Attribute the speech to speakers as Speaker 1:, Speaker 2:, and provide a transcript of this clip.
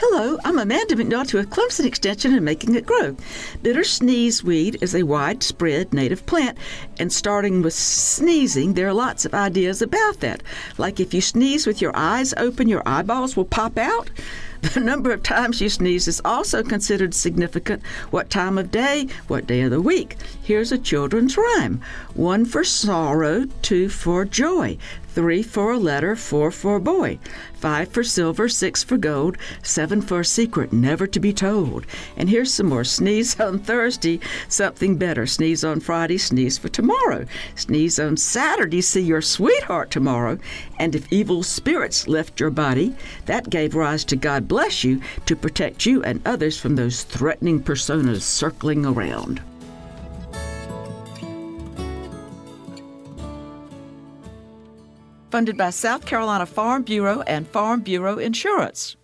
Speaker 1: Hello, I'm Amanda McNulty with Clemson Extension and Making It Grow. Bitter sneeze weed is a widespread native plant, and starting with sneezing, there are lots of ideas about that. Like if you sneeze with your eyes open, your eyeballs will pop out. The number of times you sneeze is also considered significant. What time of day, what day of the week. Here's a children's rhyme one for sorrow, two for joy, three for a letter, four for a boy, five for silver, six for gold, seven for a secret never to be told. And here's some more sneeze on Thursday, something better. Sneeze on Friday, sneeze for tomorrow. Sneeze on Saturday, see your sweetheart tomorrow. And if evil spirits left your body, that gave rise to Bless you to protect you and others from those threatening personas circling around. funded by South Carolina Farm Bureau and Farm Bureau Insurance.